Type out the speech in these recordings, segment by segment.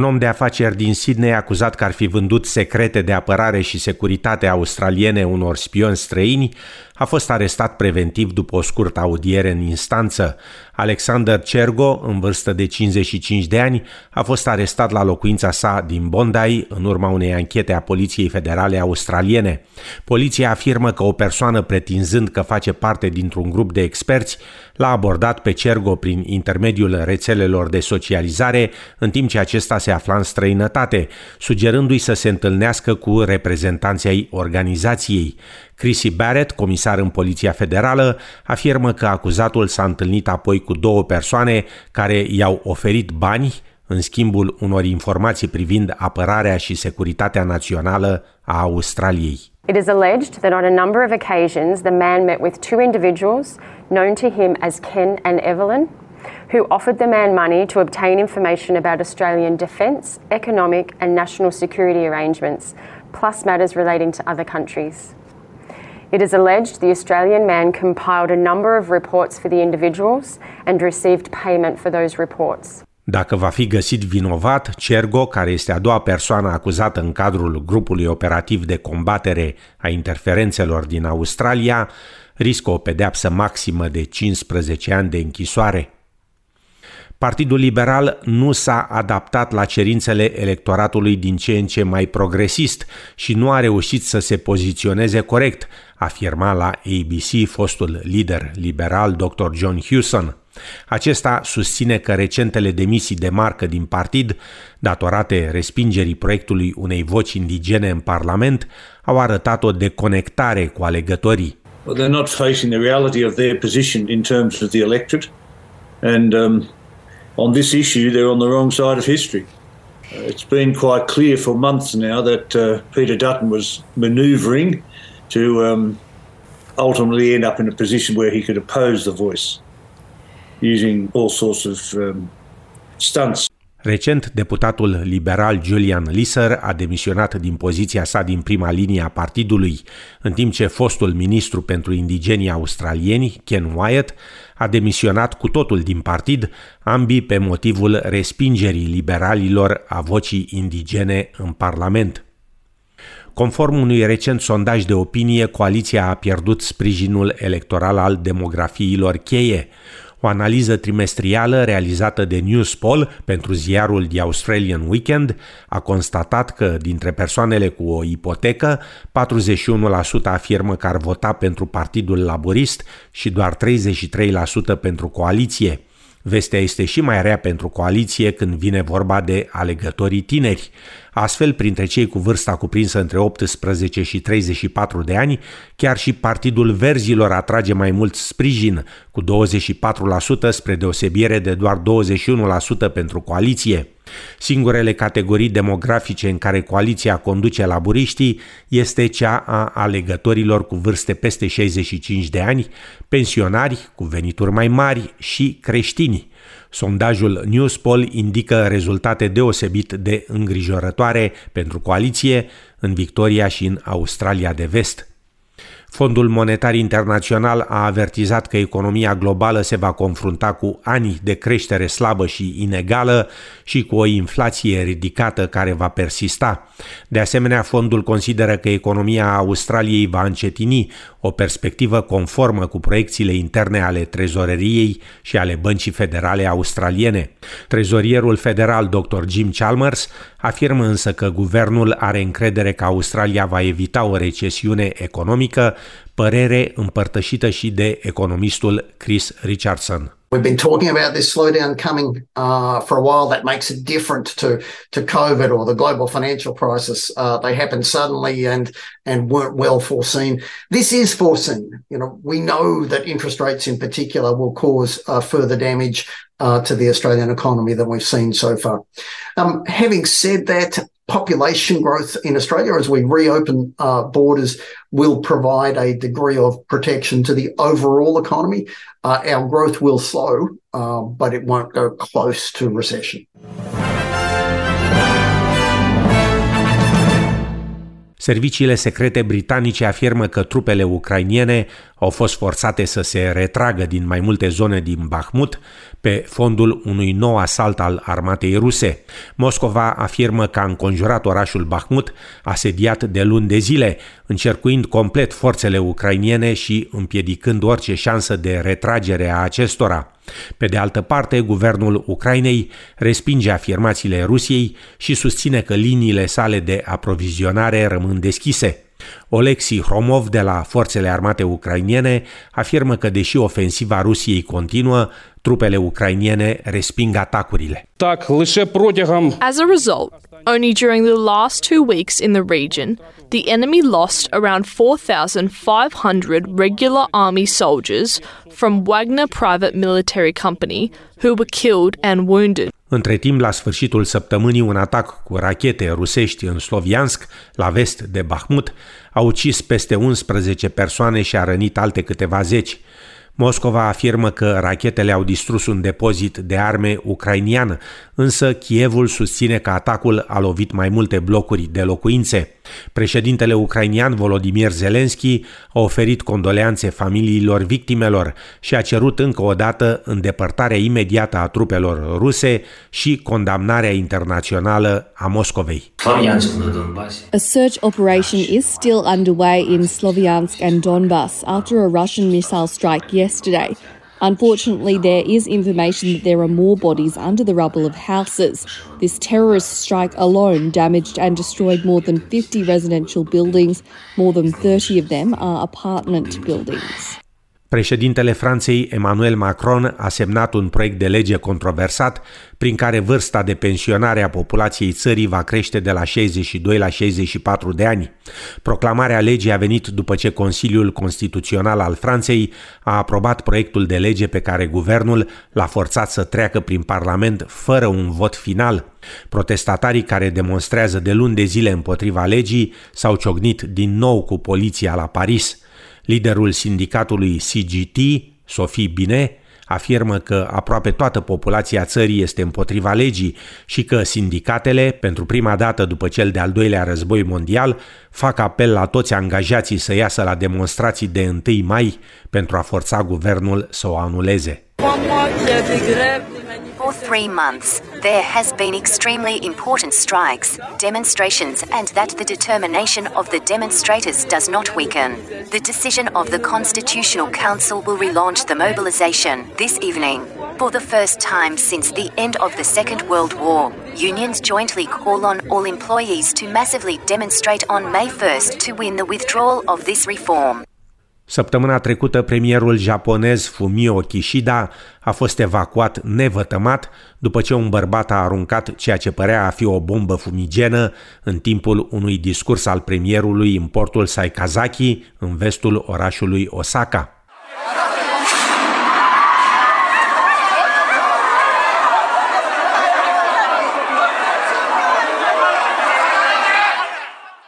Un om de afaceri din Sydney acuzat că ar fi vândut secrete de apărare și securitate australiene unor spioni străini a fost arestat preventiv după o scurtă audiere în instanță. Alexander Cergo, în vârstă de 55 de ani, a fost arestat la locuința sa din Bondi în urma unei anchete a Poliției Federale Australiene. Poliția afirmă că o persoană pretinzând că face parte dintr-un grup de experți l-a abordat pe Cergo prin intermediul rețelelor de socializare, în timp ce acesta se afla în străinătate, sugerându-i să se întâlnească cu reprezentanții ai organizației. Chrissy Barrett, comisar în Poliția Federală, afirmă că acuzatul s-a întâlnit apoi cu două persoane care i-au oferit bani în schimbul unor informații privind apărarea și securitatea națională a Australiei. It is alleged that on a number of occasions the man met with two individuals known to him as Ken and Evelyn who offered the man money to obtain information about Australian defence, economic and national security arrangements, plus matters relating to other countries. It is alleged the Australian man compiled a number of reports for the individuals and received payment for those reports. Dacă va fi găsit vinovat, Cergo, care este a doua persoană acuzată în cadrul grupului operativ de combatere a interferențelor din Australia, riscă o pedeapsă maximă de 15 ani de închisoare. Partidul Liberal nu s-a adaptat la cerințele electoratului din ce în ce mai progresist și nu a reușit să se poziționeze corect, afirma la ABC fostul lider liberal Dr. John Hewson. Acesta susține că recentele demisii de marcă din partid, datorate respingerii proiectului unei voci indigene în Parlament, au arătat o deconectare cu alegătorii. Well, they're not facing the reality of their position in terms of the electorate, and um, on this issue, they're on the wrong side of history. Uh, it's been quite clear for months now that uh, Peter Dutton was manoeuvring to um, ultimately end up in a position where he could oppose the voice using all sorts of um, stunts. Recent, deputatul liberal Julian Lisser a demisionat din poziția sa din prima linie a partidului, în timp ce fostul ministru pentru indigenii australieni, Ken Wyatt, a demisionat cu totul din partid, ambii pe motivul respingerii liberalilor a vocii indigene în Parlament. Conform unui recent sondaj de opinie, coaliția a pierdut sprijinul electoral al demografiilor cheie. O analiză trimestrială realizată de Newspoll pentru ziarul The Australian Weekend a constatat că dintre persoanele cu o ipotecă, 41% afirmă că ar vota pentru Partidul Laborist și doar 33% pentru coaliție. Vestea este și mai rea pentru coaliție când vine vorba de alegătorii tineri. Astfel, printre cei cu vârsta cuprinsă între 18 și 34 de ani, chiar și Partidul Verzilor atrage mai mult sprijin, cu 24% spre deosebire de doar 21% pentru coaliție. Singurele categorii demografice în care coaliția conduce laburiștii este cea a alegătorilor cu vârste peste 65 de ani, pensionari cu venituri mai mari și creștini. Sondajul Newspoll indică rezultate deosebit de îngrijorătoare pentru coaliție în Victoria și în Australia de Vest. Fondul Monetar Internațional a avertizat că economia globală se va confrunta cu ani de creștere slabă și inegală și cu o inflație ridicată care va persista. De asemenea, fondul consideră că economia Australiei va încetini, o perspectivă conformă cu proiecțiile interne ale trezoreriei și ale Băncii Federale Australiene. Trezorierul federal Dr. Jim Chalmers afirmă însă că guvernul are încredere că Australia va evita o recesiune economică, părere împărtășită și de economistul Chris Richardson. We've been talking about this slowdown coming uh, for a while. That makes it different to to COVID or the global financial crisis. Uh, they happened suddenly and and weren't well foreseen. This is foreseen. You know, we know that interest rates in particular will cause uh, further damage uh, to the Australian economy than we've seen so far. Um, having said that, population growth in Australia as we reopen uh, borders will provide a degree of protection to the overall economy. Uh, our growth will slow, uh, but it won't go close to recession. Serviciile secrete britanice afirmă că trupele ucrainiene au fost forțate să se retragă din mai multe zone din Bahmut pe fondul unui nou asalt al armatei ruse. Moscova afirmă că a înconjurat orașul Bahmut, asediat de luni de zile, încercuind complet forțele ucrainiene și împiedicând orice șansă de retragere a acestora. Pe de altă parte, guvernul Ucrainei respinge afirmațiile Rusiei și susține că liniile sale de aprovizionare rămân deschise. Oleksiy Hromov de la Forțele Armate Ucrainiene afirmă că deși ofensiva Rusiei continuă, trupele ucrainiene resping atacurile. As a result, only during the last two weeks in the region, the enemy lost around 4,500 regular army soldiers from Wagner Private Military Company who were killed and wounded. Între timp, la sfârșitul săptămânii, un atac cu rachete rusești în Sloviansk, la vest de Bahmut, a ucis peste 11 persoane și a rănit alte câteva zeci. Moscova afirmă că rachetele au distrus un depozit de arme ucrainiană, însă Kievul susține că atacul a lovit mai multe blocuri de locuințe. Președintele ucrainian Volodymyr Zelensky a oferit condoleanțe familiilor victimelor și a cerut încă o dată îndepărtarea imediată a trupelor ruse și condamnarea internațională a Moscovei. A search operation is still underway in Sloviansk and Donbass after a Russian missile strike yesterday. Unfortunately, there is information that there are more bodies under the rubble of houses. This terrorist strike alone damaged and destroyed more than 50 residential buildings. More than 30 of them are apartment buildings. Președintele Franței Emmanuel Macron a semnat un proiect de lege controversat prin care vârsta de pensionare a populației țării va crește de la 62 la 64 de ani. Proclamarea legii a venit după ce Consiliul Constituțional al Franței a aprobat proiectul de lege pe care guvernul l-a forțat să treacă prin Parlament fără un vot final. Protestatarii care demonstrează de luni de zile împotriva legii s-au ciocnit din nou cu poliția la Paris. Liderul sindicatului CGT, Sophie Bine, afirmă că aproape toată populația țării este împotriva legii și că sindicatele, pentru prima dată după cel de-al doilea război mondial, fac apel la toți angajații să iasă la demonstrații de 1 mai pentru a forța guvernul să o anuleze. For three months, there has been extremely important strikes, demonstrations and that the determination of the demonstrators does not weaken. The decision of the Constitutional Council will relaunch the mobilization this evening. For the first time since the end of the Second World War, unions jointly call on all employees to massively demonstrate on May 1st to win the withdrawal of this reform. Săptămâna trecută, premierul japonez Fumio Kishida a fost evacuat nevătămat după ce un bărbat a aruncat ceea ce părea a fi o bombă fumigenă în timpul unui discurs al premierului în portul Saikazaki, în vestul orașului Osaka.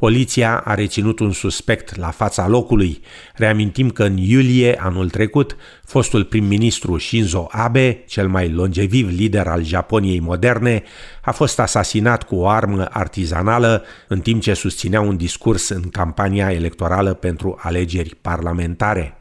Poliția a reținut un suspect la fața locului. Reamintim că în iulie anul trecut, fostul prim-ministru Shinzo Abe, cel mai longeviv lider al Japoniei moderne, a fost asasinat cu o armă artizanală în timp ce susținea un discurs în campania electorală pentru alegeri parlamentare.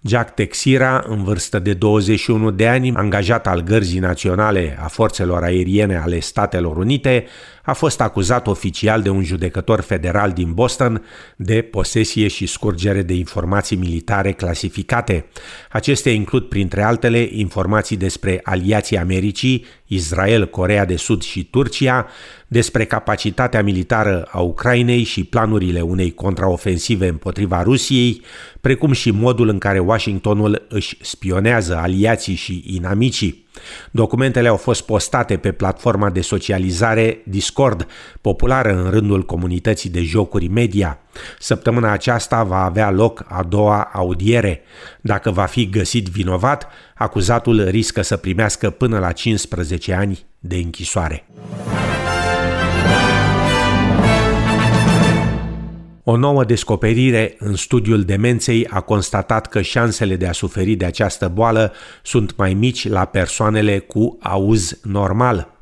Jack Texira, în vârstă de 21 de ani, angajat al Gărzii Naționale a Forțelor Aeriene ale Statelor Unite, a fost acuzat oficial de un judecător federal din Boston de posesie și scurgere de informații militare clasificate. Acestea includ, printre altele, informații despre aliații Americii, Israel, Corea de Sud și Turcia, despre capacitatea militară a Ucrainei și planurile unei contraofensive împotriva Rusiei, precum și modul în care Washingtonul își spionează aliații și inamicii. Documentele au fost postate pe platforma de socializare Discord, populară în rândul comunității de jocuri media. Săptămâna aceasta va avea loc a doua audiere. Dacă va fi găsit vinovat, acuzatul riscă să primească până la 15 ani de închisoare. O nouă descoperire în studiul demenței a constatat că șansele de a suferi de această boală sunt mai mici la persoanele cu auz normal.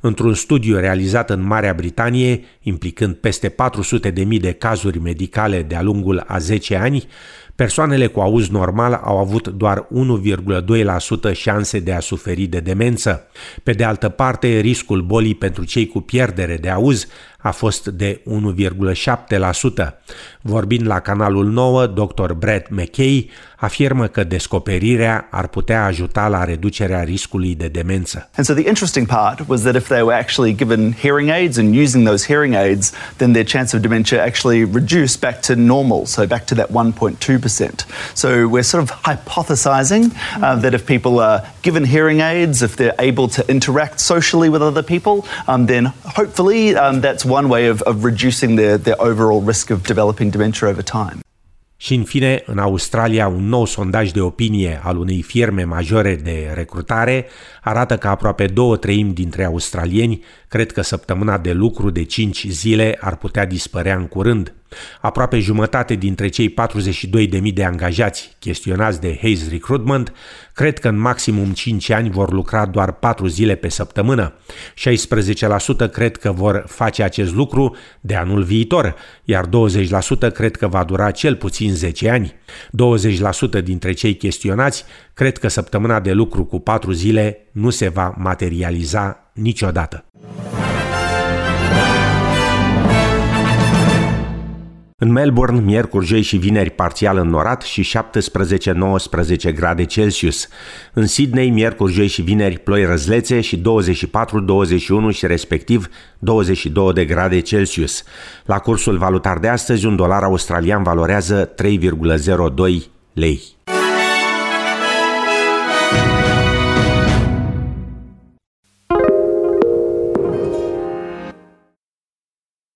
Într-un studiu realizat în Marea Britanie, implicând peste 400.000 de cazuri medicale de-a lungul a 10 ani, Persoanele cu auz normal au avut doar 1,2% șanse de a suferi de demență. Pe de altă parte, riscul bolii pentru cei cu pierdere de auz a fost de 1,7%. Vorbind la canalul 9, dr. Brett McKay afirmă că descoperirea ar putea ajuta la reducerea riscului de demență. And so the interesting part was that if they were actually given hearing aids and using those hearing aids, then their chance of dementia actually reduced back to normal, so back to that 1.2%. So we're sort of hypothesizing uh, that if people are given hearing aids, if they're able to interact socially with other people, um, then hopefully um, that's one way of, of reducing their, their overall risk of developing dementia over time. Și în fine, în Australia, un nou sondaj de opinie al unei firme majore de recrutare arată că aproape două treimi dintre australieni cred că săptămâna de lucru de 5 zile ar putea dispărea în curând. Aproape jumătate dintre cei 42.000 de angajați chestionați de Hayes Recruitment cred că în maximum 5 ani vor lucra doar 4 zile pe săptămână. 16% cred că vor face acest lucru de anul viitor, iar 20% cred că va dura cel puțin 10 ani. 20% dintre cei chestionați cred că săptămâna de lucru cu 4 zile nu se va materializa niciodată. În Melbourne, miercuri, joi și vineri parțial înnorat și 17-19 grade Celsius. În Sydney, miercuri, joi și vineri ploi răzlețe și 24, 21 și respectiv 22 de grade Celsius. La cursul valutar de astăzi, un dolar australian valorează 3,02 lei.